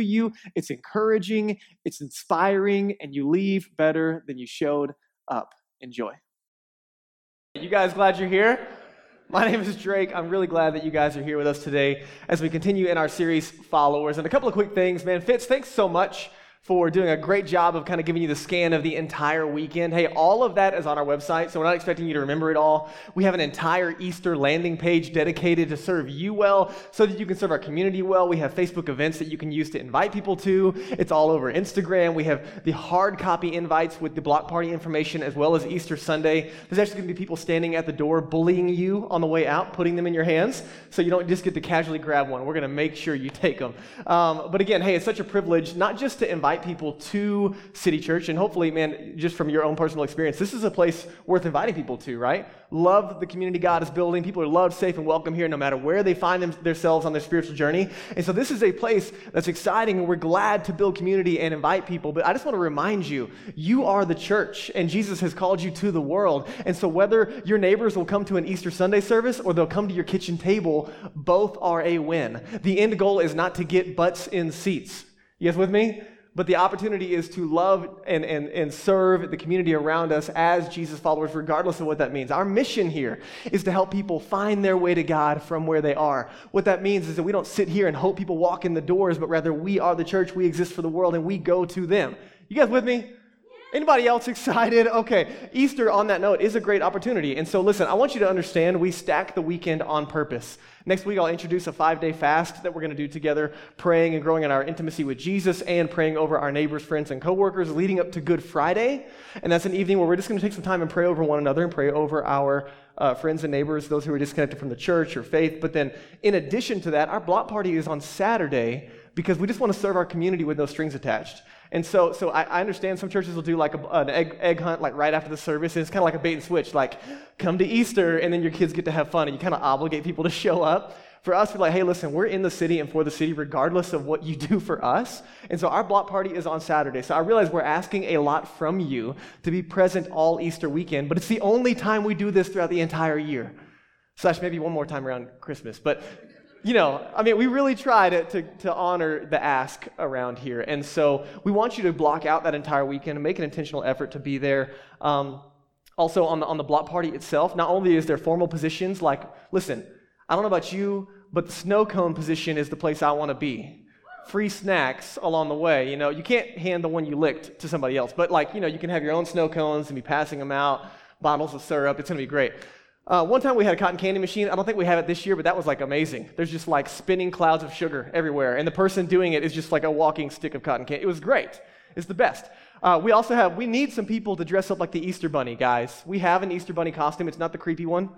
you, it's encouraging, it's inspiring, and you leave better than you showed up. Enjoy. You guys glad you're here? My name is Drake. I'm really glad that you guys are here with us today as we continue in our series, Followers. And a couple of quick things, man. Fitz, thanks so much for doing a great job of kind of giving you the scan of the entire weekend. Hey, all of that is on our website, so we're not expecting you to remember it all. We have an entire Easter landing page dedicated to serve you well so that you can serve our community well. We have Facebook events that you can use to invite people to. It's all over Instagram. We have the hard copy invites with the block party information as well as Easter Sunday. There's actually going to be people standing at the door bullying you on the way out, putting them in your hands, so you don't just get to casually grab one. We're going to make sure you take them. Um, but again, hey, it's such a privilege not just to invite invite people to City Church. And hopefully, man, just from your own personal experience, this is a place worth inviting people to, right? Love the community God is building. People are loved, safe, and welcome here no matter where they find them, themselves on their spiritual journey. And so, this is a place that's exciting, and we're glad to build community and invite people. But I just want to remind you, you are the church, and Jesus has called you to the world. And so, whether your neighbors will come to an Easter Sunday service or they'll come to your kitchen table, both are a win. The end goal is not to get butts in seats. You guys with me? But the opportunity is to love and, and, and serve the community around us as Jesus followers, regardless of what that means. Our mission here is to help people find their way to God from where they are. What that means is that we don't sit here and hope people walk in the doors, but rather we are the church, we exist for the world, and we go to them. You guys with me? Anybody else excited? Okay, Easter on that note is a great opportunity. And so, listen, I want you to understand we stack the weekend on purpose. Next week, I'll introduce a five day fast that we're going to do together, praying and growing in our intimacy with Jesus and praying over our neighbors, friends, and coworkers leading up to Good Friday. And that's an evening where we're just going to take some time and pray over one another and pray over our uh, friends and neighbors, those who are disconnected from the church or faith. But then, in addition to that, our block party is on Saturday because we just want to serve our community with no strings attached. And so, so I, I understand some churches will do like a, an egg, egg hunt like right after the service. And it's kind of like a bait and switch, like come to Easter and then your kids get to have fun and you kind of obligate people to show up. For us, we're like, hey, listen, we're in the city and for the city regardless of what you do for us. And so our block party is on Saturday. So I realize we're asking a lot from you to be present all Easter weekend, but it's the only time we do this throughout the entire year. Slash maybe one more time around Christmas. But you know, I mean, we really try to, to, to, honor the ask around here. And so we want you to block out that entire weekend and make an intentional effort to be there. Um, also, on the, on the block party itself, not only is there formal positions like, listen, I don't know about you, but the snow cone position is the place I want to be. Free snacks along the way. You know, you can't hand the one you licked to somebody else, but like, you know, you can have your own snow cones and be passing them out, bottles of syrup. It's going to be great. Uh, one time we had a cotton candy machine. I don't think we have it this year, but that was like amazing. There's just like spinning clouds of sugar everywhere, and the person doing it is just like a walking stick of cotton candy. It was great. It's the best. Uh, we also have, we need some people to dress up like the Easter Bunny, guys. We have an Easter Bunny costume. It's not the creepy one.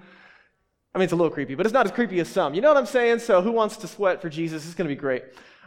I mean, it's a little creepy, but it's not as creepy as some. You know what I'm saying? So, who wants to sweat for Jesus? It's going to be great.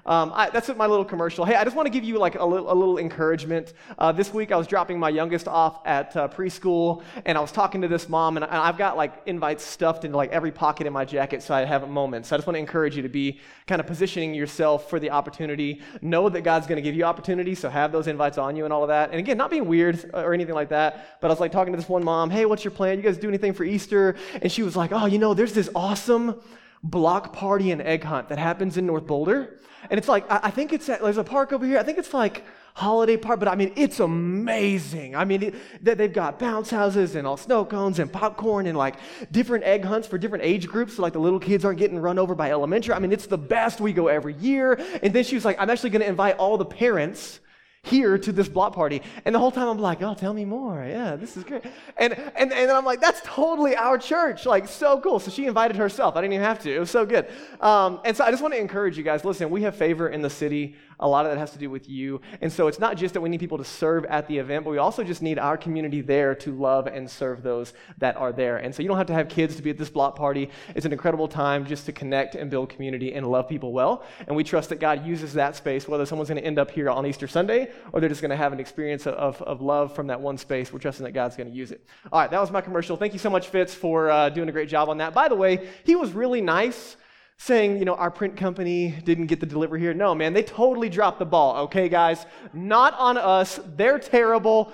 Um, I, that's my little commercial. Hey, I just want to give you like a little, a little encouragement. Uh, this week I was dropping my youngest off at uh, preschool, and I was talking to this mom, and I've got like invites stuffed into like every pocket in my jacket, so I have moments. So I just want to encourage you to be kind of positioning yourself for the opportunity. Know that God's going to give you opportunities, so have those invites on you and all of that. And again, not being weird or anything like that, but I was like talking to this one mom. Hey, what's your plan? You guys do anything for Easter? And she was like, Oh, you know, there's this awesome block party and egg hunt that happens in North Boulder. And it's like, I think it's, at, there's a park over here. I think it's like Holiday Park, but I mean, it's amazing. I mean, it, they've got bounce houses and all snow cones and popcorn and like different egg hunts for different age groups. So like the little kids aren't getting run over by elementary. I mean, it's the best. We go every year. And then she was like, I'm actually going to invite all the parents here to this block party. And the whole time I'm like, oh, tell me more. Yeah, this is great. And, and, and then I'm like, that's totally our church. Like, so cool. So she invited herself. I didn't even have to. It was so good. Um, and so I just want to encourage you guys listen, we have favor in the city a lot of that has to do with you. And so it's not just that we need people to serve at the event, but we also just need our community there to love and serve those that are there. And so you don't have to have kids to be at this block party. It's an incredible time just to connect and build community and love people well. And we trust that God uses that space, whether someone's going to end up here on Easter Sunday or they're just going to have an experience of, of love from that one space. We're trusting that God's going to use it. All right, that was my commercial. Thank you so much, Fitz, for uh, doing a great job on that. By the way, he was really nice saying, you know, our print company didn't get the delivery here. No, man, they totally dropped the ball, okay, guys? Not on us. They're terrible.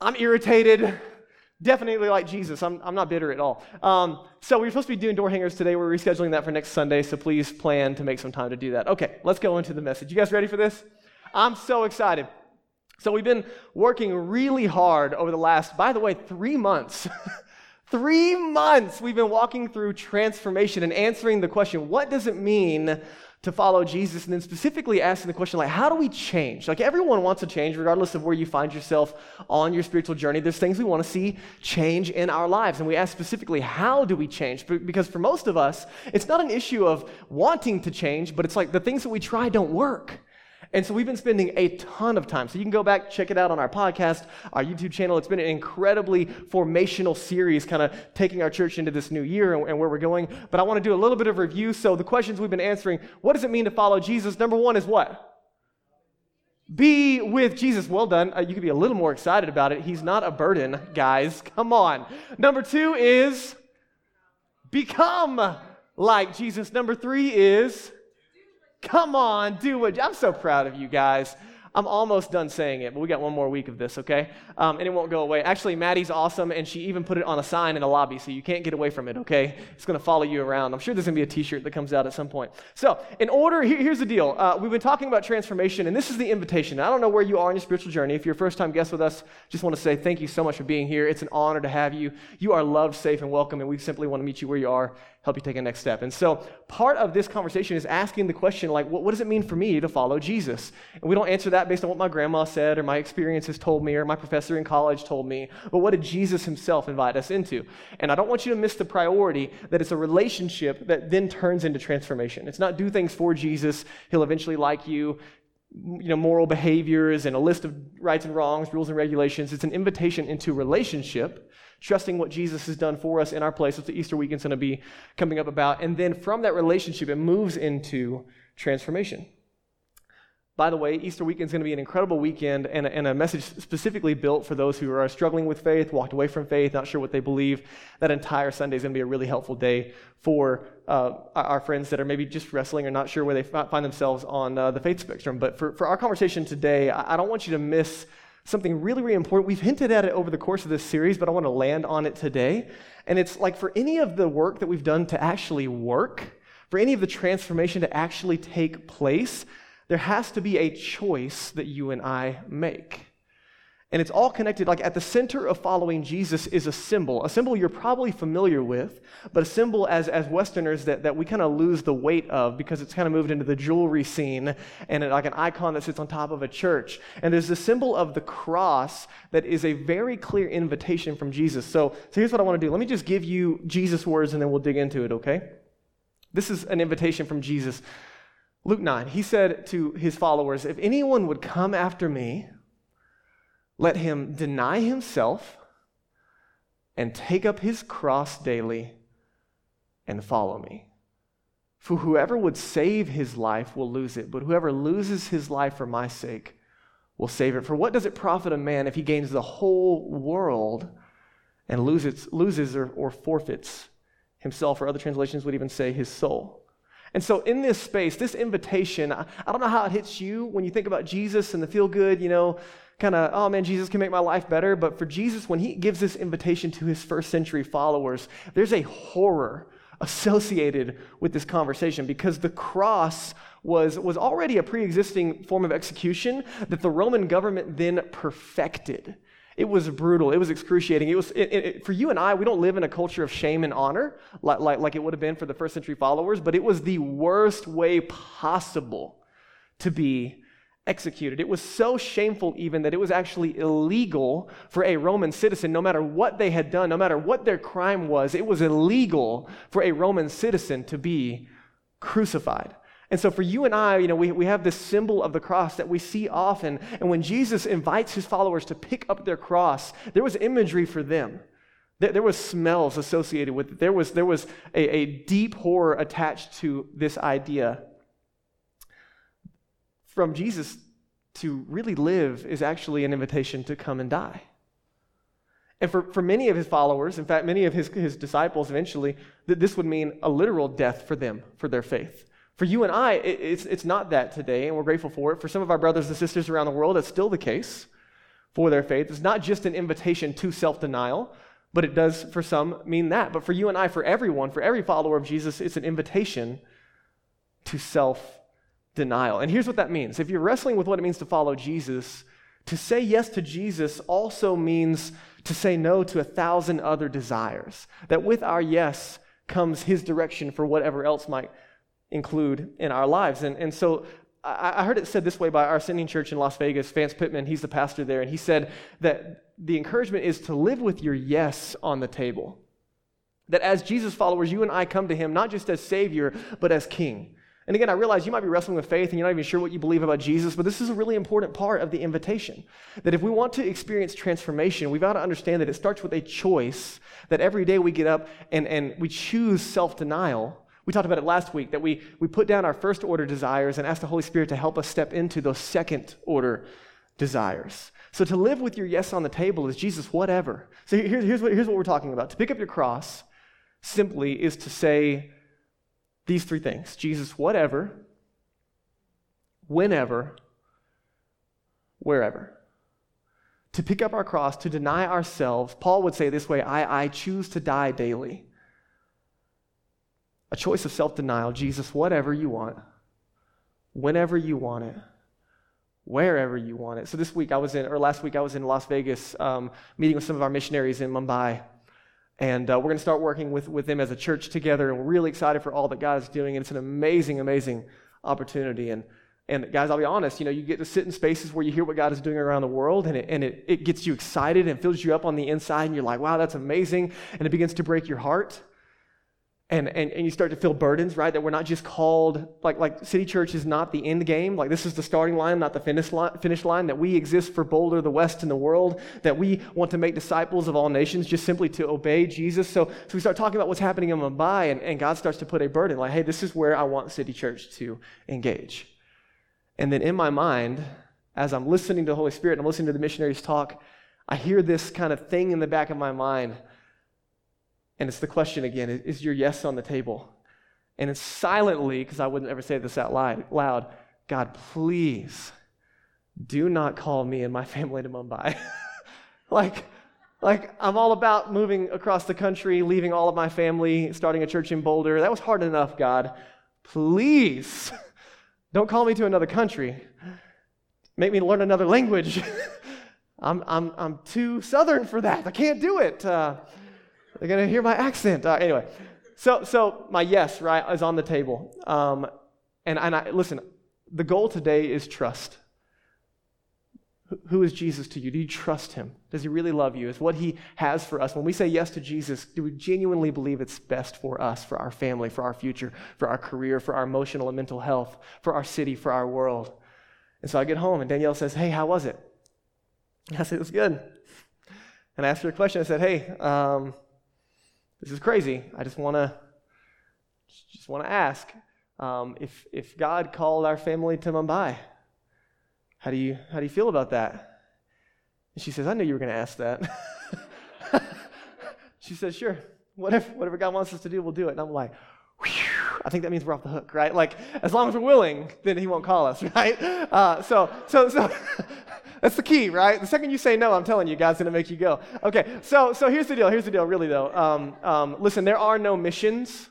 I'm irritated. Definitely like Jesus. I'm, I'm not bitter at all. Um, so we're supposed to be doing door hangers today. We're rescheduling that for next Sunday, so please plan to make some time to do that. Okay, let's go into the message. You guys ready for this? I'm so excited. So we've been working really hard over the last, by the way, three months. three months we've been walking through transformation and answering the question, what does it mean to follow Jesus, and then specifically asking the question, like, how do we change? Like, everyone wants to change, regardless of where you find yourself on your spiritual journey. There's things we want to see change in our lives. And we ask specifically, how do we change? Because for most of us, it's not an issue of wanting to change, but it's like the things that we try don't work. And so we've been spending a ton of time. So you can go back, check it out on our podcast, our YouTube channel. It's been an incredibly formational series, kind of taking our church into this new year and, and where we're going. But I want to do a little bit of review. So the questions we've been answering what does it mean to follow Jesus? Number one is what? Be with Jesus. Well done. Uh, you could be a little more excited about it. He's not a burden, guys. Come on. Number two is become like Jesus. Number three is Come on, do it. I'm so proud of you guys. I'm almost done saying it, but we got one more week of this, okay? Um, and it won't go away. Actually, Maddie's awesome, and she even put it on a sign in the lobby, so you can't get away from it, okay? It's to follow you around. I'm sure there's to be a t shirt that comes out at some point. So, in order, here, here's the deal. Uh, we've been talking about transformation, and this is the invitation. I don't know where you are in your spiritual journey. If you're a first time guest with us, just want to say thank you so much for being here. It's an honor to have you. You are loved, safe, and welcome, and we simply want to meet you where you are help you take a next step. And so part of this conversation is asking the question, like, what, what, does it mean for me to follow Jesus? And we don't answer that based on what my grandma said or my experiences told me or my professor in college told me, but what did Jesus himself invite us into? And I don't want you to miss the priority that it's a relationship that then turns into transformation. It's not do things for Jesus, he'll eventually like you, you know, moral behaviors and a list of rights and wrongs, rules and regulations. It's an invitation into relationship trusting what Jesus has done for us in our place. That's what Easter weekend's going to be coming up about. And then from that relationship, it moves into transformation. By the way, Easter weekend is going to be an incredible weekend and a, and a, message specifically built for those who are struggling with faith, walked away from faith, not sure what they believe. That entire Sunday is going to be a really helpful day for uh, our friends that are maybe just wrestling or not sure where they find themselves on uh, the faith spectrum. But for, for our conversation today, I, I don't want you to miss something really, really important. We've hinted at it over the course of this series, but I want to land on it today. And it's like for any of the work that we've done to actually work, for any of the transformation to actually take place, there has to be a choice that you and I make. And it's all connected. Like at the center of following Jesus is a symbol, a symbol you're probably familiar with, but a symbol as, as Westerners that, that we kind of lose the weight of because it's kind of moved into the jewelry scene and like an icon that sits on top of a church. And there's the symbol of the cross that is a very clear invitation from Jesus. So, so here's what I want to do. Let me just give you Jesus' words and then we'll dig into it, okay? This is an invitation from Jesus. Luke 9, he said to his followers, If anyone would come after me, let him deny himself and take up his cross daily and follow me. For whoever would save his life will lose it, but whoever loses his life for my sake will save it. For what does it profit a man if he gains the whole world and loses, loses or, or forfeits himself? Or other translations would even say his soul. And so, in this space, this invitation, I, I don't know how it hits you when you think about Jesus and the feel good, you know, kind of, oh man, Jesus can make my life better. But for Jesus, when he gives this invitation to his first century followers, there's a horror associated with this conversation because the cross was, was already a pre existing form of execution that the Roman government then perfected. It was brutal. It was excruciating. It was it, it, for you and I. We don't live in a culture of shame and honor like, like, like it would have been for the first century followers, but it was the worst way possible to be executed. It was so shameful, even, that it was actually illegal for a Roman citizen, no matter what they had done, no matter what their crime was, it was illegal for a Roman citizen to be crucified. And so for you and I, you know, we, we have this symbol of the cross that we see often. And when Jesus invites his followers to pick up their cross, there was imagery for them. There, there was smells associated with it. There was, there was a, a deep horror attached to this idea. From Jesus to really live is actually an invitation to come and die. And for, for many of his followers, in fact, many of his, his disciples eventually, that this would mean a literal death for them, for their faith. For you and I, it, it's, it's not that today, and we're grateful for it. For some of our brothers and sisters around the world, it's still the case for their faith. It's not just an invitation to self denial, but it does for some mean that. But for you and I, for everyone, for every follower of Jesus, it's an invitation to self denial. And here's what that means if you're wrestling with what it means to follow Jesus, to say yes to Jesus also means to say no to a thousand other desires. That with our yes comes his direction for whatever else might include in our lives. And, and so I, I heard it said this way by our sending church in Las Vegas, Vance Pitman, he's the pastor there, and he said that the encouragement is to live with your yes on the table. That as Jesus followers, you and I come to him not just as Savior, but as King. And again, I realize you might be wrestling with faith and you're not even sure what you believe about Jesus, but this is a really important part of the invitation. That if we want to experience transformation, we've got to understand that it starts with a choice, that every day we get up and, and we choose self denial. We talked about it last week, that we, we put down our first order desires and ask the Holy Spirit to help us step into those second order desires. So to live with your yes on the table is Jesus, whatever. So here's, here's, what, here's what we're talking about. To pick up your cross simply is to say, these three things Jesus, whatever, whenever, wherever. To pick up our cross, to deny ourselves, Paul would say this way I, I choose to die daily. A choice of self denial. Jesus, whatever you want, whenever you want it, wherever you want it. So this week I was in, or last week I was in Las Vegas um, meeting with some of our missionaries in Mumbai. And uh, we're going to start working with, with them as a church together. And we're really excited for all that God is doing. And it's an amazing, amazing opportunity. And, and guys, I'll be honest, you know, you get to sit in spaces where you hear what God is doing around the world and, it, and it, it gets you excited and fills you up on the inside. And you're like, wow, that's amazing. And it begins to break your heart and, and, and you start to feel burdens, right? That we're not just called, like, like City Church is not the end game. Like, this is the starting line, not the finish line, finish line. That we exist for Boulder, the West, and the world. That we want to make disciples of all nations just simply to obey Jesus. So, so we start talking about what's happening in Mumbai, and, and God starts to put a burden like, hey, this is where I want City Church to engage. And then in my mind, as I'm listening to the Holy Spirit and I'm listening to the missionaries talk, I hear this kind of thing in the back of my mind and it's the question again is your yes on the table? And it's silently, because I wouldn't ever say this out loud God, please do not call me and my family to Mumbai. like, like, I'm all about moving across the country, leaving all of my family, starting a church in Boulder. That was hard enough, God. Please don't call me to another country. Make me learn another language. I'm, I'm, I'm too southern for that. I can't do it. Uh, they're going to hear my accent. Uh, anyway, so, so my yes, right, is on the table. Um, and, and I, listen, the goal today is trust. Who is Jesus to you? Do you trust him? Does he really love you? Is what he has for us? When we say yes to Jesus, do we genuinely believe it's best for us, for our family, for our future, for our career, for our emotional and mental health, for our city, for our world? And so I get home and Danielle says, Hey, how was it? And I said, It was good. And I asked her a question. I said, Hey, um, this is crazy. I just want to just want to ask um, if if God called our family to Mumbai, how do you how do you feel about that? And she says, I knew you were going to ask that. she says, sure, whatever whatever God wants us to do, we'll do it. And I'm like, I think that means we're off the hook, right? Like, as long as we're willing, then he won't call us, right? Uh, so, so, so, that's the key, right? The second you say no, I'm telling you, God's going to make you go. Okay, so, so here's the deal. Here's the deal, really, though. Um, um, listen, there are no missions.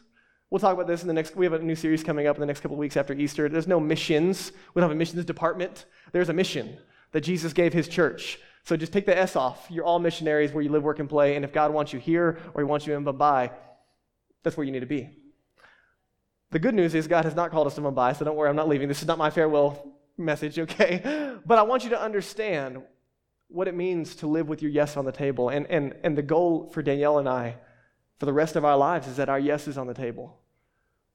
We'll talk about this in the next, we have a new series coming up in the next couple of weeks after Easter. There's no missions. We don't have a missions department. There's a mission that Jesus gave his church. So just take the S off. You're all missionaries where you live, work, and play. And if God wants you here or he wants you in Mumbai, that's where you need to be. The good news is God has not called us to Mumbai, so don't worry, I'm not leaving. This is not my farewell message, okay? But I want you to understand what it means to live with your yes on the table. And, and, and the goal for Danielle and I for the rest of our lives is that our yes is on the table.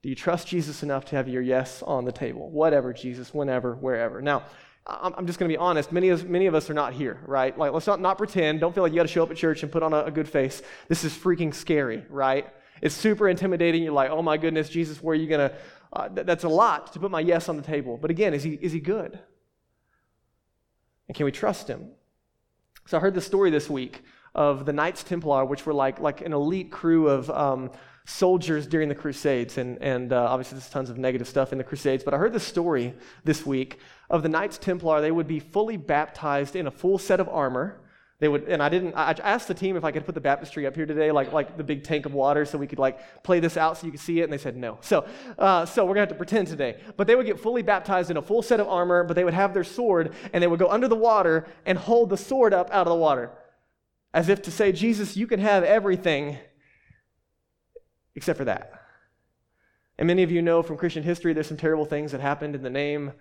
Do you trust Jesus enough to have your yes on the table? Whatever, Jesus, whenever, wherever. Now, I'm just going to be honest. Many of, many of us are not here, right? Like, let's not, not pretend. Don't feel like you got to show up at church and put on a, a good face. This is freaking scary, right? It's super intimidating. You're like, oh my goodness, Jesus, where are you going to? Uh, th- that's a lot to put my yes on the table. But again, is he, is he good? And can we trust him? So I heard the story this week of the Knights Templar, which were like, like an elite crew of um, soldiers during the Crusades. And, and uh, obviously, there's tons of negative stuff in the Crusades. But I heard the story this week of the Knights Templar. They would be fully baptized in a full set of armor. They would, and I didn't. I asked the team if I could put the baptistry up here today, like like the big tank of water, so we could like play this out so you could see it. And they said no. So, uh, so we're gonna have to pretend today. But they would get fully baptized in a full set of armor, but they would have their sword, and they would go under the water and hold the sword up out of the water, as if to say, Jesus, you can have everything, except for that. And many of you know from Christian history, there's some terrible things that happened in the name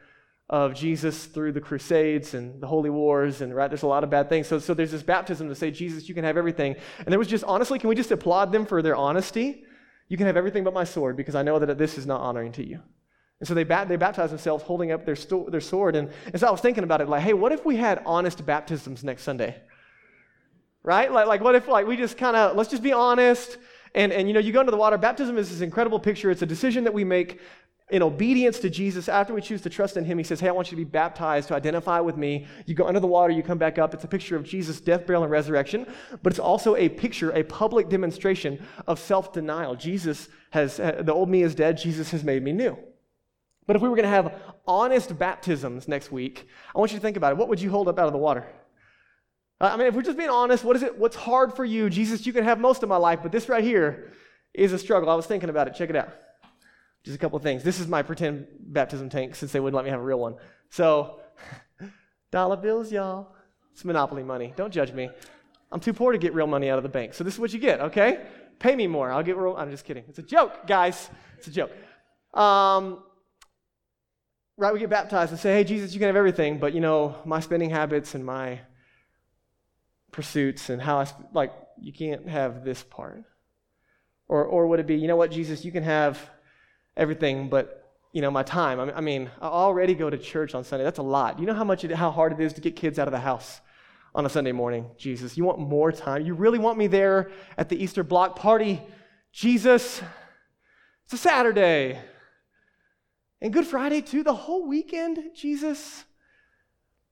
of Jesus through the Crusades and the Holy Wars, and right, there's a lot of bad things. So, so there's this baptism to say, Jesus, you can have everything. And there was just, honestly, can we just applaud them for their honesty? You can have everything but my sword because I know that this is not honoring to you. And so they, bat- they baptized themselves holding up their, sto- their sword. And, and so I was thinking about it like, hey, what if we had honest baptisms next Sunday? Right? Like, like what if like we just kind of, let's just be honest. And, and you know, you go into the water. Baptism is this incredible picture. It's a decision that we make in obedience to Jesus, after we choose to trust in Him, He says, Hey, I want you to be baptized to identify with me. You go under the water, you come back up. It's a picture of Jesus' death, burial, and resurrection, but it's also a picture, a public demonstration of self denial. Jesus has, uh, the old me is dead, Jesus has made me new. But if we were going to have honest baptisms next week, I want you to think about it. What would you hold up out of the water? I mean, if we're just being honest, what is it? What's hard for you? Jesus, you can have most of my life, but this right here is a struggle. I was thinking about it. Check it out. Just a couple of things. This is my pretend baptism tank since they wouldn't let me have a real one. So, dollar bills, y'all. It's monopoly money. Don't judge me. I'm too poor to get real money out of the bank. So this is what you get, okay? Pay me more. I'll get real. I'm just kidding. It's a joke, guys. It's a joke. Um, right, we get baptized and say, hey, Jesus, you can have everything, but you know, my spending habits and my pursuits and how I, like, you can't have this part. Or, or would it be, you know what, Jesus, you can have everything but you know my time. I mean, I already go to church on Sunday. That's a lot. You know how much it, how hard it is to get kids out of the house on a Sunday morning. Jesus, you want more time? You really want me there at the Easter block party? Jesus, it's a Saturday. And Good Friday too, the whole weekend, Jesus.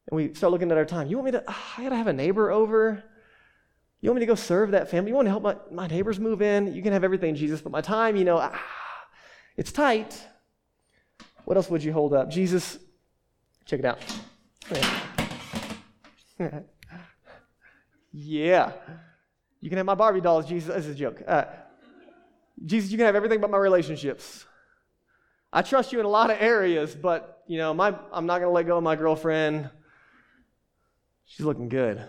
And we start looking at our time. You want me to, oh, I gotta have a neighbor over. You want me to go serve that family? You want to help my, my neighbors move in? You can have everything, Jesus, but my time, you know, ah, it's tight. What else would you hold up? Jesus, check it out. yeah. You can have my Barbie dolls, Jesus. This is a joke. Uh, Jesus, you can have everything but my relationships. I trust you in a lot of areas, but you know, my, I'm not going to let go of my girlfriend. She's looking good.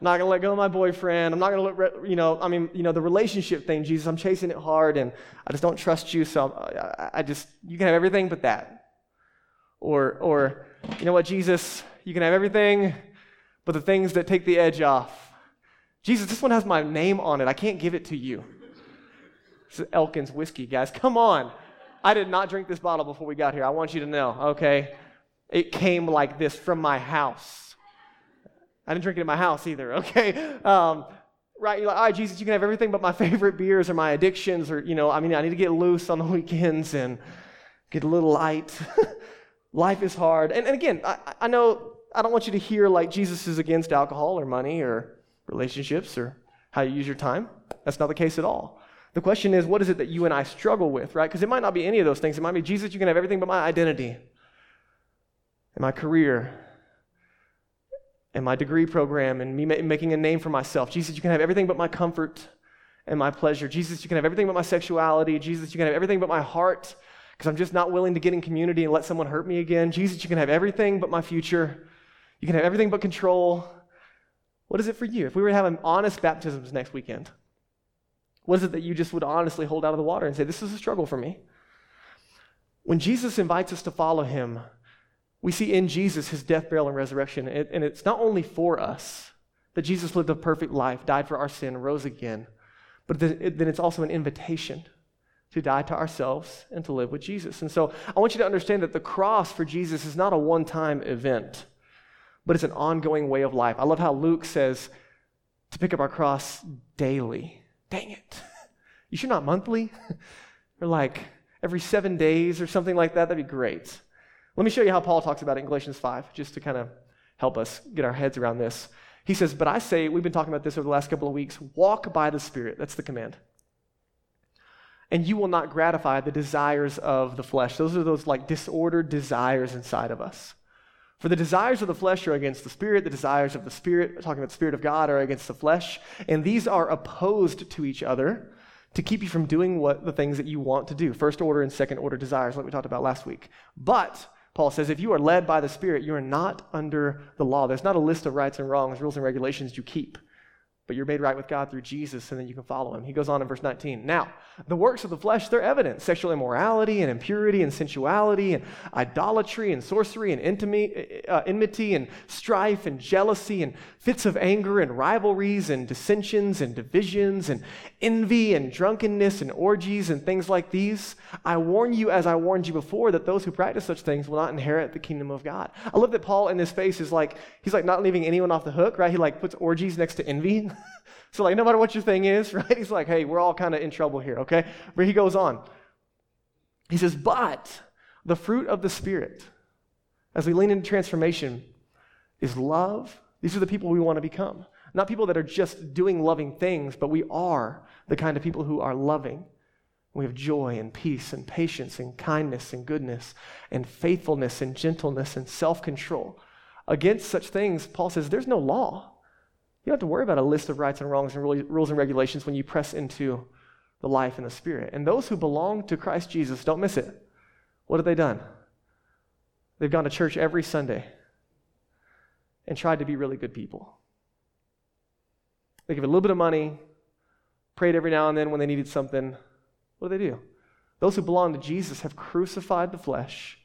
I'm not going to let go of my boyfriend. I'm not going to let, you know, I mean, you know, the relationship thing, Jesus, I'm chasing it hard and I just don't trust you. So I, I just, you can have everything but that. Or, or, you know what, Jesus, you can have everything but the things that take the edge off. Jesus, this one has my name on it. I can't give it to you. This is Elkins whiskey, guys. Come on. I did not drink this bottle before we got here. I want you to know, okay? It came like this from my house. I didn't drink it in my house either, okay? Um, right? You're like, all right, Jesus, you can have everything but my favorite beers or my addictions, or, you know, I mean, I need to get loose on the weekends and get a little light. Life is hard. And, and again, I, I know I don't want you to hear like Jesus is against alcohol or money or relationships or how you use your time. That's not the case at all. The question is, what is it that you and I struggle with, right? Because it might not be any of those things. It might be, Jesus, you can have everything but my identity and my career and my degree program and me making a name for myself. Jesus, you can have everything but my comfort and my pleasure. Jesus, you can have everything but my sexuality. Jesus, you can have everything but my heart because I'm just not willing to get in community and let someone hurt me again. Jesus, you can have everything but my future. You can have everything but control. What is it for you? If we were to have an honest baptisms next weekend, what is it that you just would honestly hold out of the water and say, This is a struggle for me? When Jesus invites us to follow him, we see in Jesus his death, burial, and resurrection. And it's not only for us that Jesus lived a perfect life, died for our sin, rose again, but then it's also an invitation to die to ourselves and to live with Jesus. And so I want you to understand that the cross for Jesus is not a one time event, but it's an ongoing way of life. I love how Luke says to pick up our cross daily. Dang it. You should not monthly or like every seven days or something like that. That'd be great. Let me show you how Paul talks about it in Galatians 5, just to kind of help us get our heads around this. He says, But I say, we've been talking about this over the last couple of weeks, walk by the Spirit. That's the command. And you will not gratify the desires of the flesh. Those are those like disordered desires inside of us. For the desires of the flesh are against the spirit, the desires of the spirit, talking about the spirit of God, are against the flesh, and these are opposed to each other to keep you from doing what the things that you want to do. First order and second order desires, like we talked about last week. But Paul says, if you are led by the Spirit, you are not under the law. There's not a list of rights and wrongs, rules and regulations you keep but you're made right with God through Jesus, and then you can follow him. He goes on in verse 19. Now, the works of the flesh, they're evident sexual immorality and impurity and sensuality and idolatry and sorcery and intimacy, uh, enmity and strife and jealousy and fits of anger and rivalries and dissensions and divisions and envy and drunkenness and orgies and things like these. I warn you, as I warned you before, that those who practice such things will not inherit the kingdom of God. I love that Paul in this space is like, he's like not leaving anyone off the hook, right? He like puts orgies next to envy. so, like, no matter what your thing is, right? He's like, hey, we're all kind of in trouble here, okay? But he goes on. He says, but the fruit of the Spirit, as we lean into transformation, is love. These are the people we want to become. Not people that are just doing loving things, but we are the kind of people who are loving. We have joy and peace and patience and kindness and goodness and faithfulness and gentleness and self control. Against such things, Paul says, there's no law. You don't have to worry about a list of rights and wrongs and rules and regulations when you press into the life and the Spirit. And those who belong to Christ Jesus, don't miss it. What have they done? They've gone to church every Sunday and tried to be really good people. They give a little bit of money, prayed every now and then when they needed something. What do they do? Those who belong to Jesus have crucified the flesh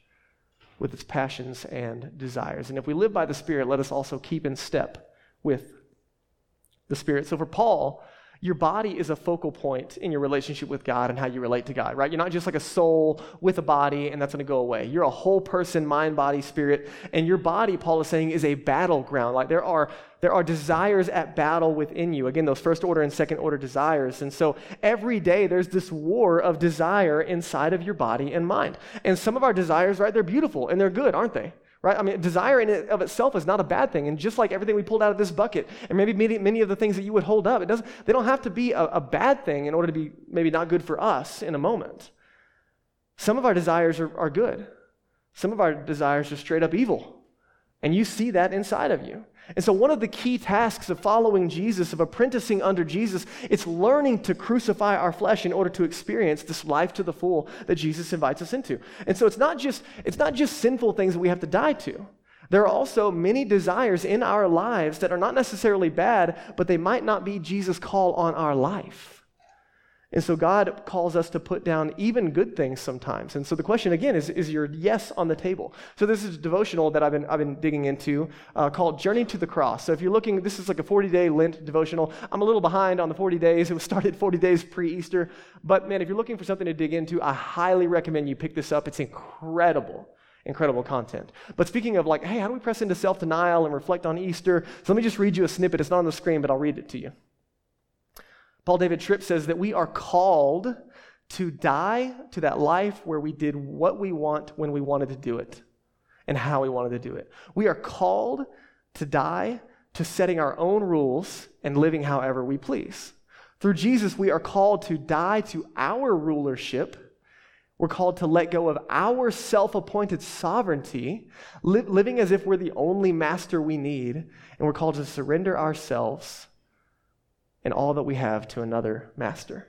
with its passions and desires. And if we live by the Spirit, let us also keep in step with the Spirit. So for Paul, your body is a focal point in your relationship with God and how you relate to God, right? You're not just like a soul with a body and that's going to go away. You're a whole person, mind, body, spirit, and your body, Paul is saying, is a battleground. Like there are there are desires at battle within you. Again, those first order and second order desires. And so every day there's this war of desire inside of your body and mind. And some of our desires, right, they're beautiful and they're good, aren't they? Right? I mean, desire in it of itself is not a bad thing. And just like everything we pulled out of this bucket, and maybe many, many of the things that you would hold up, it doesn't, they don't have to be a, a bad thing in order to be maybe not good for us in a moment. Some of our desires are, are good. Some of our desires are straight up evil. And you see that inside of you. And so, one of the key tasks of following Jesus, of apprenticing under Jesus, it's learning to crucify our flesh in order to experience this life to the full that Jesus invites us into. And so, it's not just, it's not just sinful things that we have to die to. There are also many desires in our lives that are not necessarily bad, but they might not be Jesus' call on our life. And so God calls us to put down even good things sometimes. And so the question again is, is your yes on the table? So this is a devotional that I've been, I've been digging into uh, called Journey to the Cross. So if you're looking, this is like a 40 day Lent devotional. I'm a little behind on the 40 days. It was started 40 days pre Easter. But man, if you're looking for something to dig into, I highly recommend you pick this up. It's incredible incredible content. But speaking of like, hey, how do we press into self denial and reflect on Easter? So let me just read you a snippet. It's not on the screen, but I'll read it to you. Paul David Tripp says that we are called to die to that life where we did what we want when we wanted to do it and how we wanted to do it. We are called to die to setting our own rules and living however we please. Through Jesus, we are called to die to our rulership. We're called to let go of our self appointed sovereignty, li- living as if we're the only master we need, and we're called to surrender ourselves and all that we have to another master.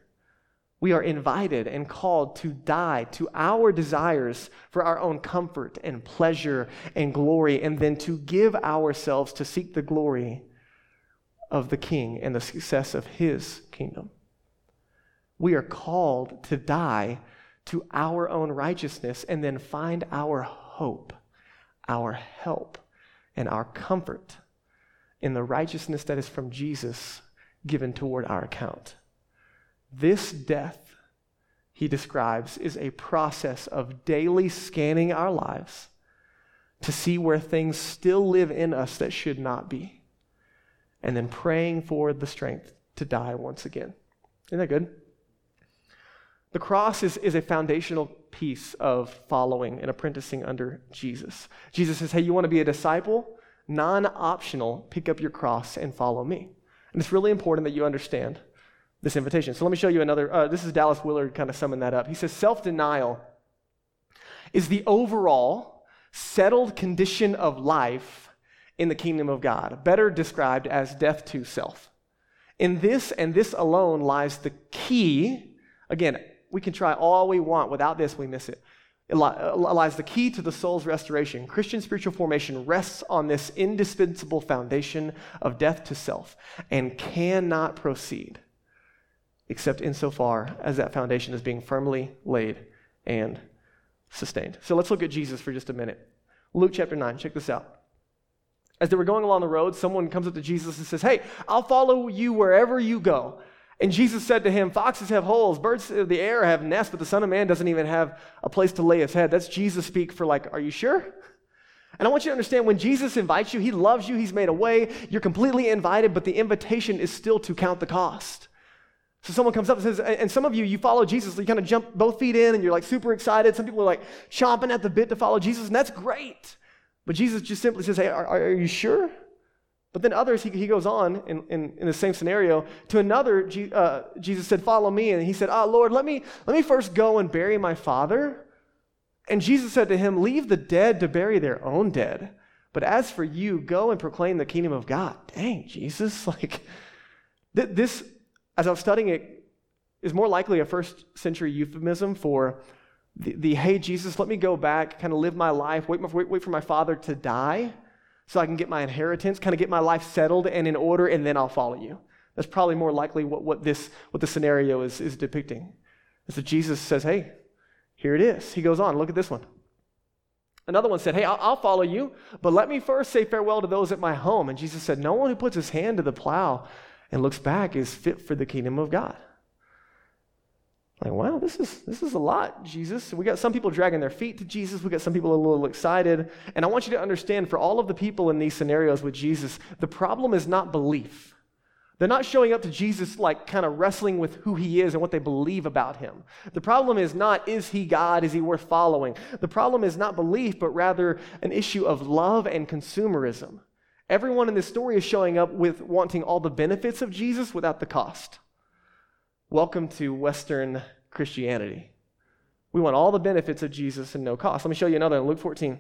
We are invited and called to die to our desires for our own comfort and pleasure and glory, and then to give ourselves to seek the glory of the King and the success of his kingdom. We are called to die to our own righteousness and then find our hope, our help, and our comfort in the righteousness that is from Jesus given toward our account. This death he describes is a process of daily scanning our lives to see where things still live in us that should not be, and then praying for the strength to die once again. Isn't that good? The cross is, is a foundational piece of following and apprenticing under Jesus. Jesus says, Hey, you want to be a disciple? Non optional, pick up your cross and follow me. And it's really important that you understand this invitation. So let me show you another. Uh, this is Dallas Willard kind of summing that up. He says, Self denial is the overall settled condition of life in the kingdom of God, better described as death to self. In this and this alone lies the key. Again, we can try all we want. Without this, we miss it. It uh, lies the key to the soul's restoration. Christian spiritual formation rests on this indispensable foundation of death to self and cannot proceed except insofar as that foundation is being firmly laid and sustained. So let's look at Jesus for just a minute. Luke chapter 9, check this out. As they were going along the road, someone comes up to Jesus and says, Hey, I'll follow you wherever you go. And Jesus said to him, Foxes have holes, birds of the air have nests, but the Son of Man doesn't even have a place to lay his head. That's Jesus speak for, like, are you sure? And I want you to understand when Jesus invites you, he loves you, he's made a way, you're completely invited, but the invitation is still to count the cost. So someone comes up and says, and some of you, you follow Jesus, so you kind of jump both feet in and you're like super excited. Some people are like chomping at the bit to follow Jesus, and that's great. But Jesus just simply says, hey, are, are you sure? But then others, he, he goes on in, in, in the same scenario. To another, uh, Jesus said, Follow me. And he said, Ah, oh, Lord, let me, let me first go and bury my father. And Jesus said to him, Leave the dead to bury their own dead. But as for you, go and proclaim the kingdom of God. Dang, Jesus. Like, th- this, as I was studying it, is more likely a first century euphemism for the, the hey, Jesus, let me go back, kind of live my life, wait, wait, wait for my father to die so I can get my inheritance, kind of get my life settled and in order, and then I'll follow you. That's probably more likely what, what this what the scenario is, is depicting. And so Jesus says, Hey, here it is. He goes on, look at this one. Another one said, Hey, I'll, I'll follow you, but let me first say farewell to those at my home. And Jesus said, No one who puts his hand to the plow and looks back is fit for the kingdom of God. Like, wow, this is this is a lot, Jesus. We got some people dragging their feet to Jesus. We got some people a little excited. And I want you to understand for all of the people in these scenarios with Jesus, the problem is not belief. They're not showing up to Jesus like kind of wrestling with who he is and what they believe about him. The problem is not, is he God? Is he worth following? The problem is not belief, but rather an issue of love and consumerism. Everyone in this story is showing up with wanting all the benefits of Jesus without the cost. Welcome to Western Christianity. We want all the benefits of Jesus and no cost. Let me show you another in Luke 14.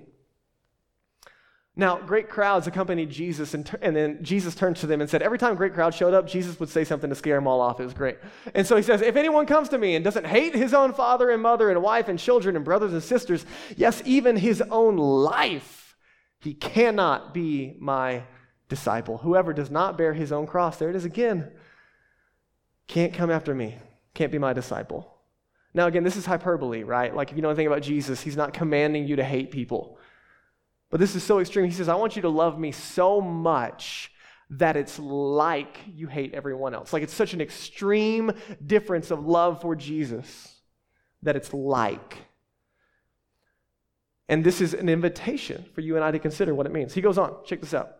Now, great crowds accompanied Jesus, and, and, then Jesus turned to them and said, Every time great crowd showed up, Jesus would say something to scare them all off. It was great. And so he says, If anyone comes to me and doesn't hate his own father and mother and wife and children and brothers and sisters, yes, even his own life, he cannot be my disciple. Whoever does not bear his own cross, there it is again, can't come after me, can't be my disciple. Now, again, this is hyperbole, right? Like, if you know anything about Jesus, he's not commanding you to hate people. But this is so extreme. He says, I want you to love me so much that it's like you hate everyone else. Like, it's such an extreme difference of love for Jesus that it's like. And this is an invitation for you and I to consider what it means. He goes on, check this out.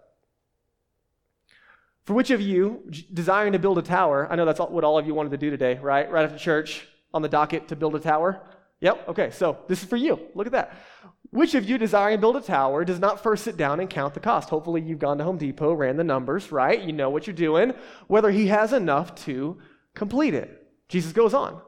For which of you, desiring to build a tower, I know that's what all of you wanted to do today, right? Right after church, on the docket to build a tower? Yep, okay, so this is for you. Look at that. Which of you, desiring to build a tower, does not first sit down and count the cost? Hopefully, you've gone to Home Depot, ran the numbers, right? You know what you're doing, whether he has enough to complete it. Jesus goes on.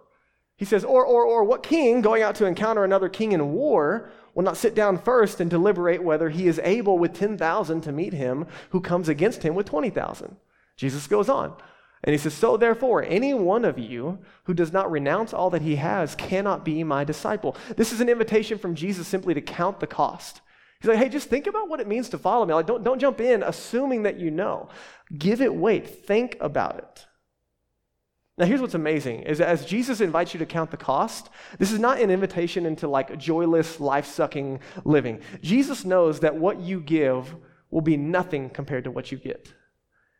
He says, or, or, or, what king going out to encounter another king in war will not sit down first and deliberate whether he is able with 10,000 to meet him who comes against him with 20,000? Jesus goes on. And he says, So therefore, any one of you who does not renounce all that he has cannot be my disciple. This is an invitation from Jesus simply to count the cost. He's like, hey, just think about what it means to follow me. Like, don't, don't jump in assuming that you know. Give it weight. Think about it. Now, here's what's amazing is as Jesus invites you to count the cost, this is not an invitation into like joyless, life sucking living. Jesus knows that what you give will be nothing compared to what you get.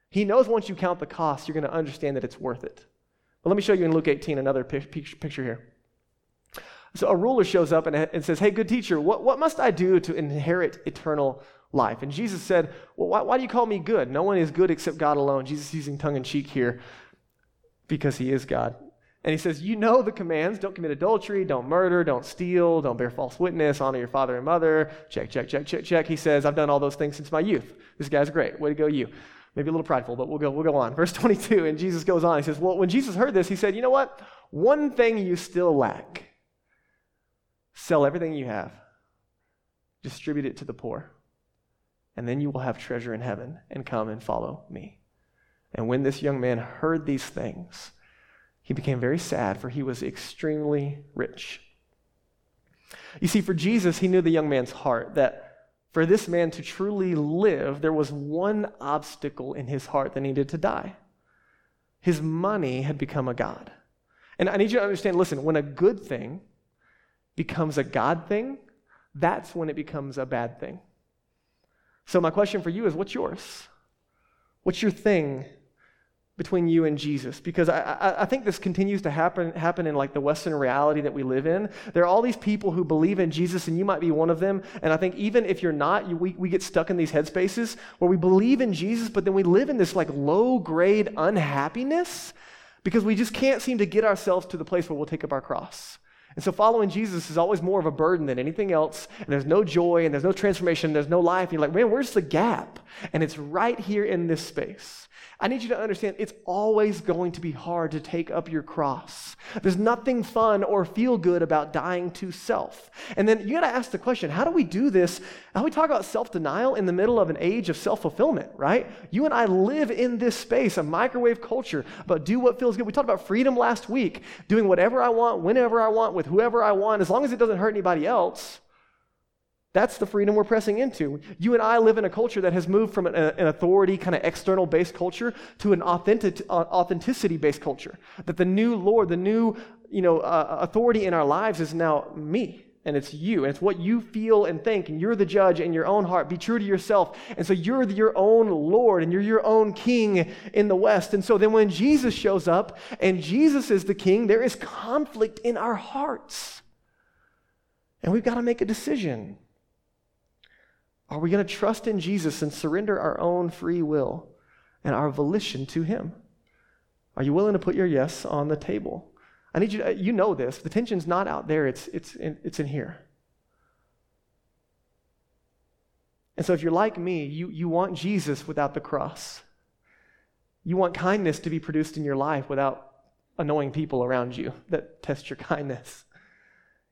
He knows once you count the cost, you're going to understand that it's worth it. But let me show you in Luke 18 another picture here. So a ruler shows up and, says, Hey, good teacher, what, what must I do to inherit eternal life? And Jesus said, Well, why, why do you call me good? No one is good except God alone. Jesus is using tongue in cheek here because he is God. And he says, You know the commands don't commit adultery, don't murder, don't steal, don't bear false witness, honor your father and mother. Check, check, check, check, check. He says, I've done all those things since my youth. This guy's great. Way to go, you. Maybe a little prideful, but we'll go, we'll go on. Verse 22, and Jesus goes on. He says, Well, when Jesus heard this, he said, You know what? One thing you still lack Sell everything you have, distribute it to the poor, and then you will have treasure in heaven, and come and follow me. And when this young man heard these things, he became very sad, for he was extremely rich. You see, for Jesus, he knew the young man's heart, that for this man to truly live, there was one obstacle in his heart that needed to die. His money had become a God. And I need you to understand listen, when a good thing becomes a God thing, that's when it becomes a bad thing. So, my question for you is what's yours? What's your thing between you and Jesus? Because I, I, I, think this continues to happen, happen in like the Western reality that we live in. There are all these people who believe in Jesus, and you might be one of them. And I think even if you're not, you, we, we get stuck in these headspaces where we believe in Jesus, but then we live in this like low grade unhappiness because we just can't seem to get ourselves to the place where we'll take up our cross. And so following Jesus is always more of a burden than anything else. And there's no joy and there's no transformation, and there's no life. And you're like, man, where's the gap? And it's right here in this space. I need you to understand it's always going to be hard to take up your cross. There's nothing fun or feel good about dying to self. And then you got to ask the question how do we do this? How do we talk about self denial in the middle of an age of self fulfillment, right? You and I live in this space, a microwave culture, but do what feels good. We talked about freedom last week, doing whatever I want, whenever I want, with whoever I want, as long as it doesn't hurt anybody else. That's the freedom we're pressing into. You and I live in a culture that has moved from an, authority, kind of external based culture to an authentic, uh, authenticity based culture. That the new Lord, the new you know, uh, authority in our lives is now me and it's you and it's what you feel and think and you're the judge in your own heart. Be true to yourself. And so you're your own lord and you're your own king in the west. And so then when jesus shows up and jesus is the king there is conflict in our hearts. And we've got to make a decision are we going to trust in Jesus and surrender our own free will and our volition to Him? Are you willing to put your yes on the table? I need you to, you know this. The tension's not out there, it's, it's, in, it's in here. And so if you're like me, you, you want Jesus without the cross. You want kindness to be produced in your life without annoying people around you that test your kindness.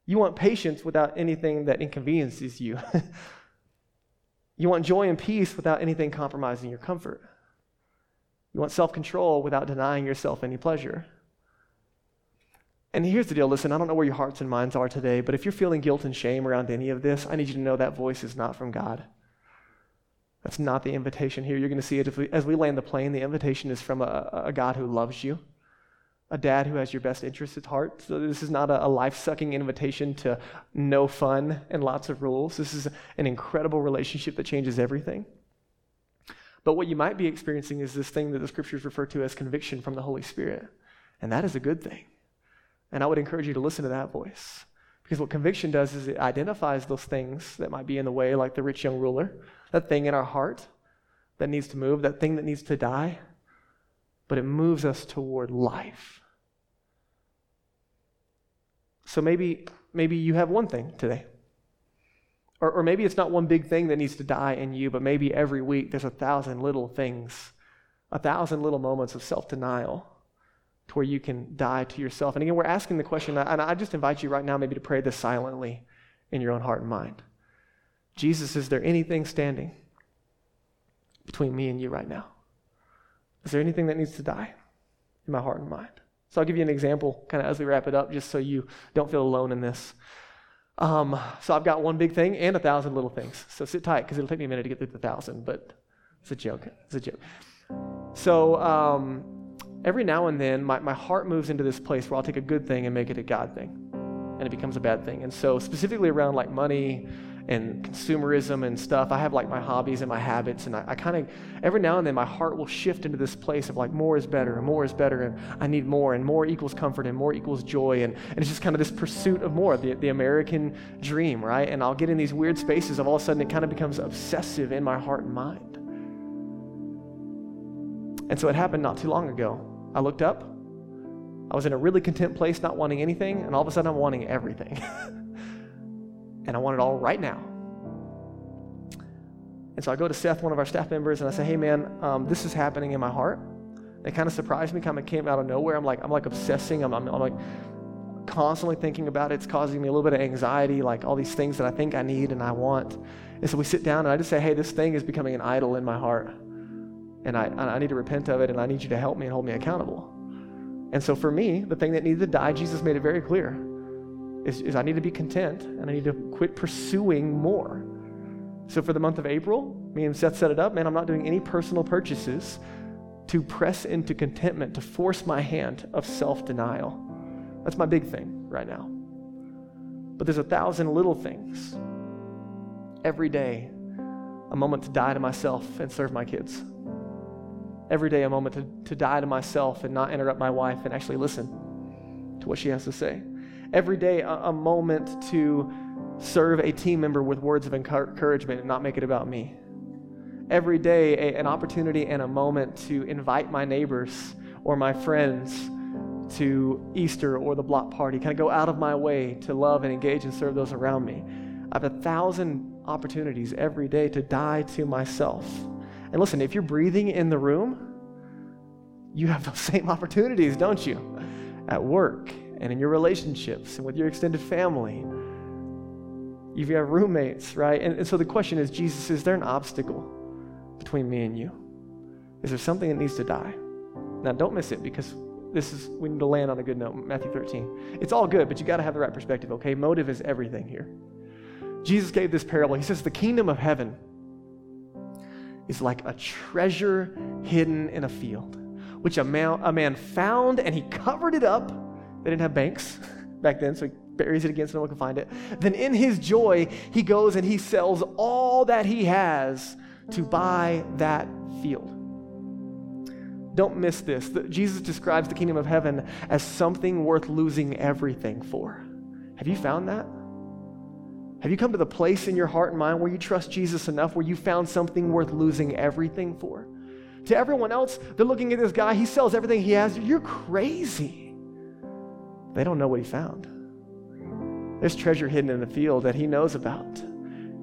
You want patience without anything that inconveniences you. You want joy and peace without anything compromising your comfort. You want self control without denying yourself any pleasure. And here's the deal listen, I don't know where your hearts and minds are today, but if you're feeling guilt and shame around any of this, I need you to know that voice is not from God. That's not the invitation here. You're going to see it we, as we land the plane. The invitation is from a, a God who loves you a dad who has your best interests at heart. So this is not a, a life sucking invitation to no fun and lots of rules. This is an incredible relationship that changes everything. But what you might be experiencing is this thing that the scriptures refer to as conviction from the Holy Spirit. And that is a good thing. And I would encourage you to listen to that voice. Because what conviction does is it identifies those things that might be in the way, like the rich young ruler, that thing in our heart that needs to move, that thing that needs to die, but it moves us toward life. So maybe, maybe you have one thing today. Or, or maybe it's not one big thing that needs to die in you, but maybe every week there's a thousand little things, a thousand little moments of self denial to where you can die to yourself. And again, we're asking the question, and I just invite you right now maybe to pray this silently in your own heart and mind. Jesus, is there anything standing between me and you right now? Is there anything that needs to die in my heart and mind? So I'll give you an example kind of as we wrap it up, just so you don't feel alone in this. Um, so I've got one big thing and a thousand little things. So sit tight because it'll take me a minute to get through the thousand, but it's a joke. It's a joke. So um, every now and then, my, my heart moves into this place where I'll take a good thing and make it a God thing, and it becomes a bad thing. And so specifically around like money and consumerism and stuff. I have like my hobbies and my habits, and I, I kind of, every now and then, my heart will shift into this place of like more is better and more is better, and I need more, and more equals comfort, and more equals joy. And, and it's just kind of this pursuit of more, the, the American dream, right? And I'll get in these weird spaces of all of a sudden it kind of becomes obsessive in my heart and mind. And so it happened not too long ago. I looked up, I was in a really content place, not wanting anything, and all of a sudden I'm wanting everything. and I want it all right now. And so I go to Seth, one of our staff members, and I say, "Hey, man, um, this is happening in my heart." It kind of surprised me, kind of came out of nowhere. I'm like, I'm like obsessing. I'm, I'm, I'm like constantly thinking about it. It's causing me a little bit of anxiety, like all these things that I think I need and I want. And so we sit down, and I just say, "Hey, this thing is becoming an idol in my heart, and I, I need to repent of it, and I need you to help me and hold me accountable." And so for me, the thing that needed to die, Jesus made it very clear is, is I need to be content and I need to quit pursuing more. So for the month of April, me and Seth set it up. Man, I'm not doing any personal purchases to press into contentment, to force my hand of self denial. That's my big thing right now. But there's a thousand little things. Every day, a moment to die to myself and serve my kids. Every day, a moment to, to die to myself and not interrupt my wife and actually listen to what she has to say every day a, a moment to serve a team member with words of encouragement and not make it about me. Every day, a, an opportunity and a moment to invite my neighbors or my friends to Easter or the block party, kind of go out of my way to love and engage and serve those around me. I have a thousand opportunities every day to die to myself. And listen, if you're breathing in the room, you have those same opportunities, don't you? At work, and in your relationships and with your extended family. If you have roommates, right? And, and so the question is Jesus, is there an obstacle between me and you? Is there something that needs to die? Now, don't miss it because this is, we need to land on a good note. Matthew 13. It's all good, but you got to have the right perspective, okay? Motive is everything here. Jesus gave this parable. He says, The kingdom of heaven is like a treasure hidden in a field, which a man, a man found and he covered it up they didn't have banks back then, so he buries it again so no one can find it. Then in his joy, he goes and he sells all that he has to buy that field. Don't miss this. Jesus describes the kingdom of heaven as something worth losing everything for. Have you found that? Have you come to the place in your heart and mind where you trust Jesus enough where you found something worth losing everything for? To everyone else, they're looking at this guy, he sells everything he has. You're crazy. They don't know what he found. There's treasure hidden in the field that he knows about.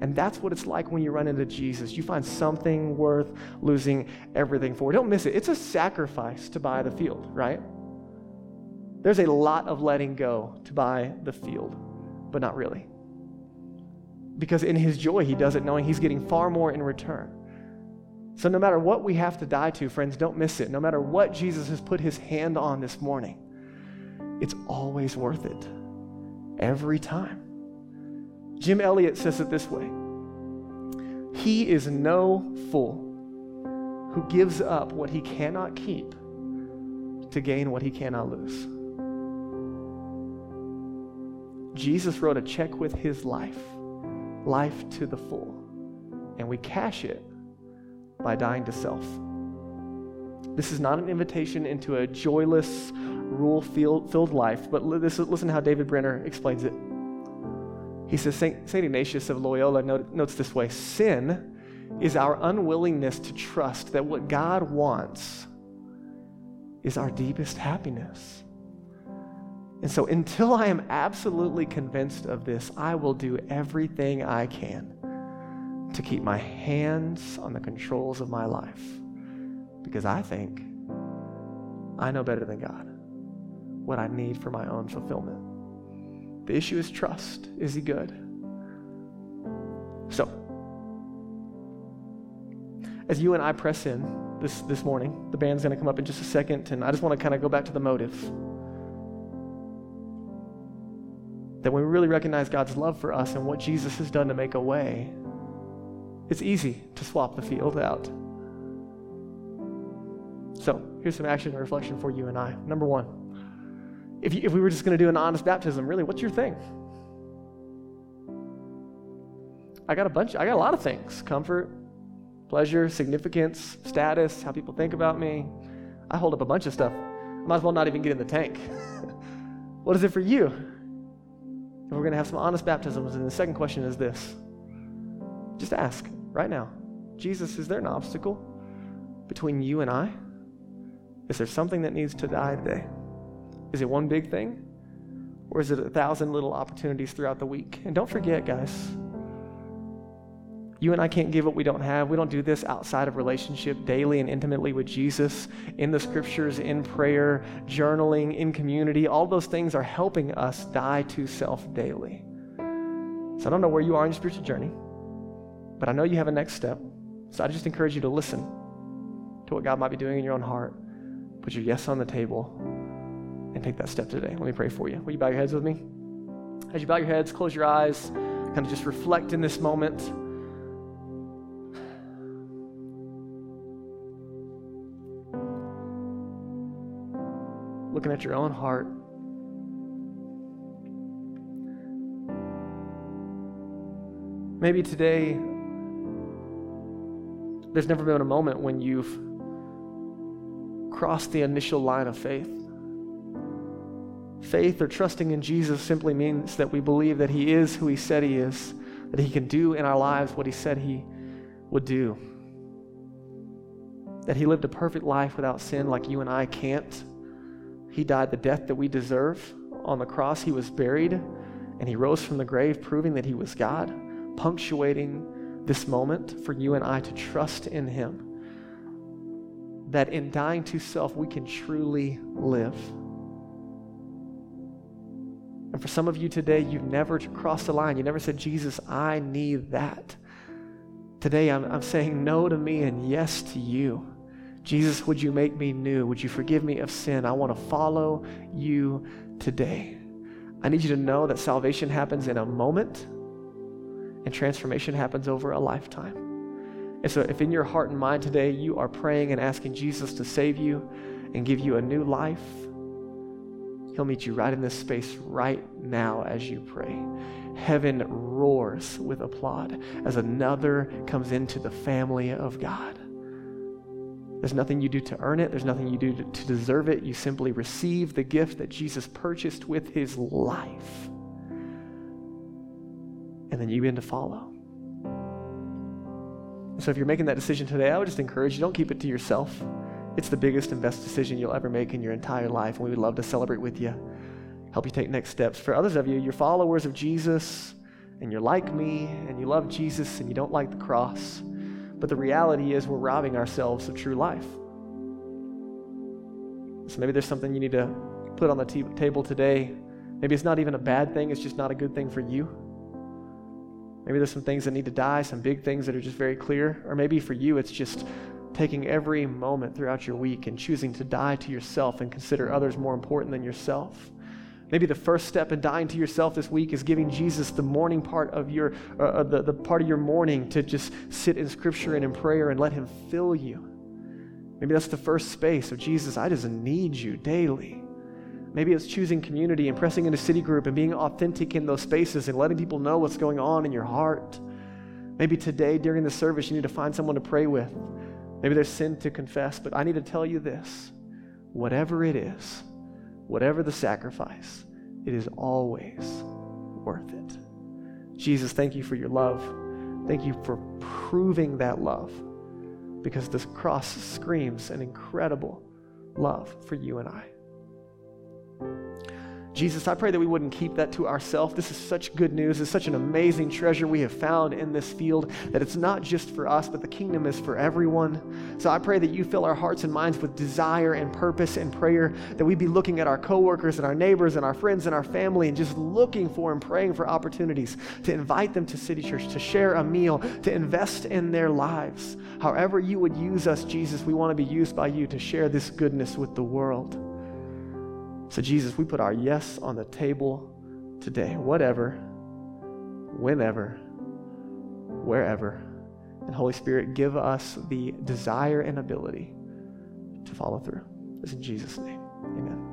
And that's what it's like when you run into Jesus. You find something worth losing everything for. Don't miss it. It's a sacrifice to buy the field, right? There's a lot of letting go to buy the field, but not really. Because in his joy, he does it knowing he's getting far more in return. So, no matter what we have to die to, friends, don't miss it. No matter what Jesus has put his hand on this morning, it's always worth it. Every time. Jim Elliot says it this way He is no fool who gives up what he cannot keep to gain what he cannot lose. Jesus wrote a check with his life, life to the full, and we cash it by dying to self. This is not an invitation into a joyless, rule filled life. But listen to how David Benner explains it. He says, St. Ignatius of Loyola notes this way Sin is our unwillingness to trust that what God wants is our deepest happiness. And so, until I am absolutely convinced of this, I will do everything I can to keep my hands on the controls of my life because I think I know better than God what I need for my own fulfillment. The issue is trust. Is he good? So, as you and I press in this, this morning, the band's going to come up in just a second, and I just want to kind of go back to the motive. That when we really recognize God's love for us and what Jesus has done to make a way, it's easy to swap the field out. So, here's some action and reflection for you and I. Number one, if, you, if we were just going to do an honest baptism, really, what's your thing? I got a bunch, I got a lot of things comfort, pleasure, significance, status, how people think about me. I hold up a bunch of stuff. I might as well not even get in the tank. what is it for you? And we're going to have some honest baptisms. And the second question is this just ask right now Jesus, is there an obstacle between you and I? Is there something that needs to die today? Is it one big thing? Or is it a thousand little opportunities throughout the week? And don't forget, guys, you and I can't give what we don't have. We don't do this outside of relationship daily and intimately with Jesus, in the scriptures, in prayer, journaling, in community. All those things are helping us die to self daily. So I don't know where you are in your spiritual journey, but I know you have a next step. So I just encourage you to listen to what God might be doing in your own heart. Put your yes on the table and take that step today. Let me pray for you. Will you bow your heads with me? As you bow your heads, close your eyes, kind of just reflect in this moment. looking at your own heart. Maybe today, there's never been a moment when you've crossed the initial line of faith. Faith or trusting in Jesus simply means that we believe that He is who He said He is, that He can do in our lives what He said He would do, that He lived a perfect life without sin like you and I can't he died the death that we deserve on the cross. He was buried and he rose from the grave, proving that he was God, punctuating this moment for you and I to trust in him. That in dying to self, we can truly live. And for some of you today, you've never crossed the line. You never said, Jesus, I need that. Today, I'm, I'm saying no to me and yes to you. Jesus, would you make me new? Would you forgive me of sin? I want to follow you today. I need you to know that salvation happens in a moment and transformation happens over a lifetime. And so, if in your heart and mind today you are praying and asking Jesus to save you and give you a new life, He'll meet you right in this space right now as you pray. Heaven roars with applaud as another comes into the family of God. There's nothing you do to earn it, there's nothing you do to, deserve it. You simply receive the gift that Jesus purchased with his life. And then you begin to follow. So if you're making that decision today, I would just encourage you don't keep it to yourself. It's the biggest and best decision you'll ever make in your entire life, and we would love to celebrate with you, help you take next steps. For others of you, you're followers of Jesus, and you're like me, and you love Jesus, and you don't like the cross. But the reality is, we're robbing ourselves of true life. So maybe there's something you need to put on the t- table today. Maybe it's not even a bad thing, it's just not a good thing for you. Maybe there's some things that need to die, some big things that are just very clear. Or maybe for you, it's just taking every moment throughout your week and choosing to die to yourself and consider others more important than yourself. Maybe the first step in dying to yourself this week is giving Jesus the morning part of your, uh, uh, the, the part of your morning to just sit in Scripture and in prayer and let Him fill you. Maybe that's the first space of Jesus, I just need you daily. Maybe it's choosing community and pressing into city group and being authentic in those spaces and letting people know what's going on in your heart. Maybe today during the service you need to find someone to pray with. Maybe there's sin to confess, but I need to tell you this whatever it is, whatever the sacrifice, it is always worth it. Jesus, thank you for your love. Thank you for proving that love because this cross screams an incredible love for you and I. Jesus, I pray that we wouldn't keep that to ourselves. This is such good news. It's such an amazing treasure we have found in this field that it's not just for us, but the kingdom is for everyone. So I pray that you fill our hearts and minds with desire and purpose and prayer, that we be looking at our coworkers and our neighbors and our friends and our family and just looking for and praying for opportunities to invite them to City Church, to share a meal, to invest in their lives. However, you would use us, Jesus, we want to be used by you to share this goodness with the world. So, Jesus, we put our yes on the table today, whatever, whenever, wherever. And Holy Spirit, give us the desire and ability to follow through. This in Jesus' name. Amen.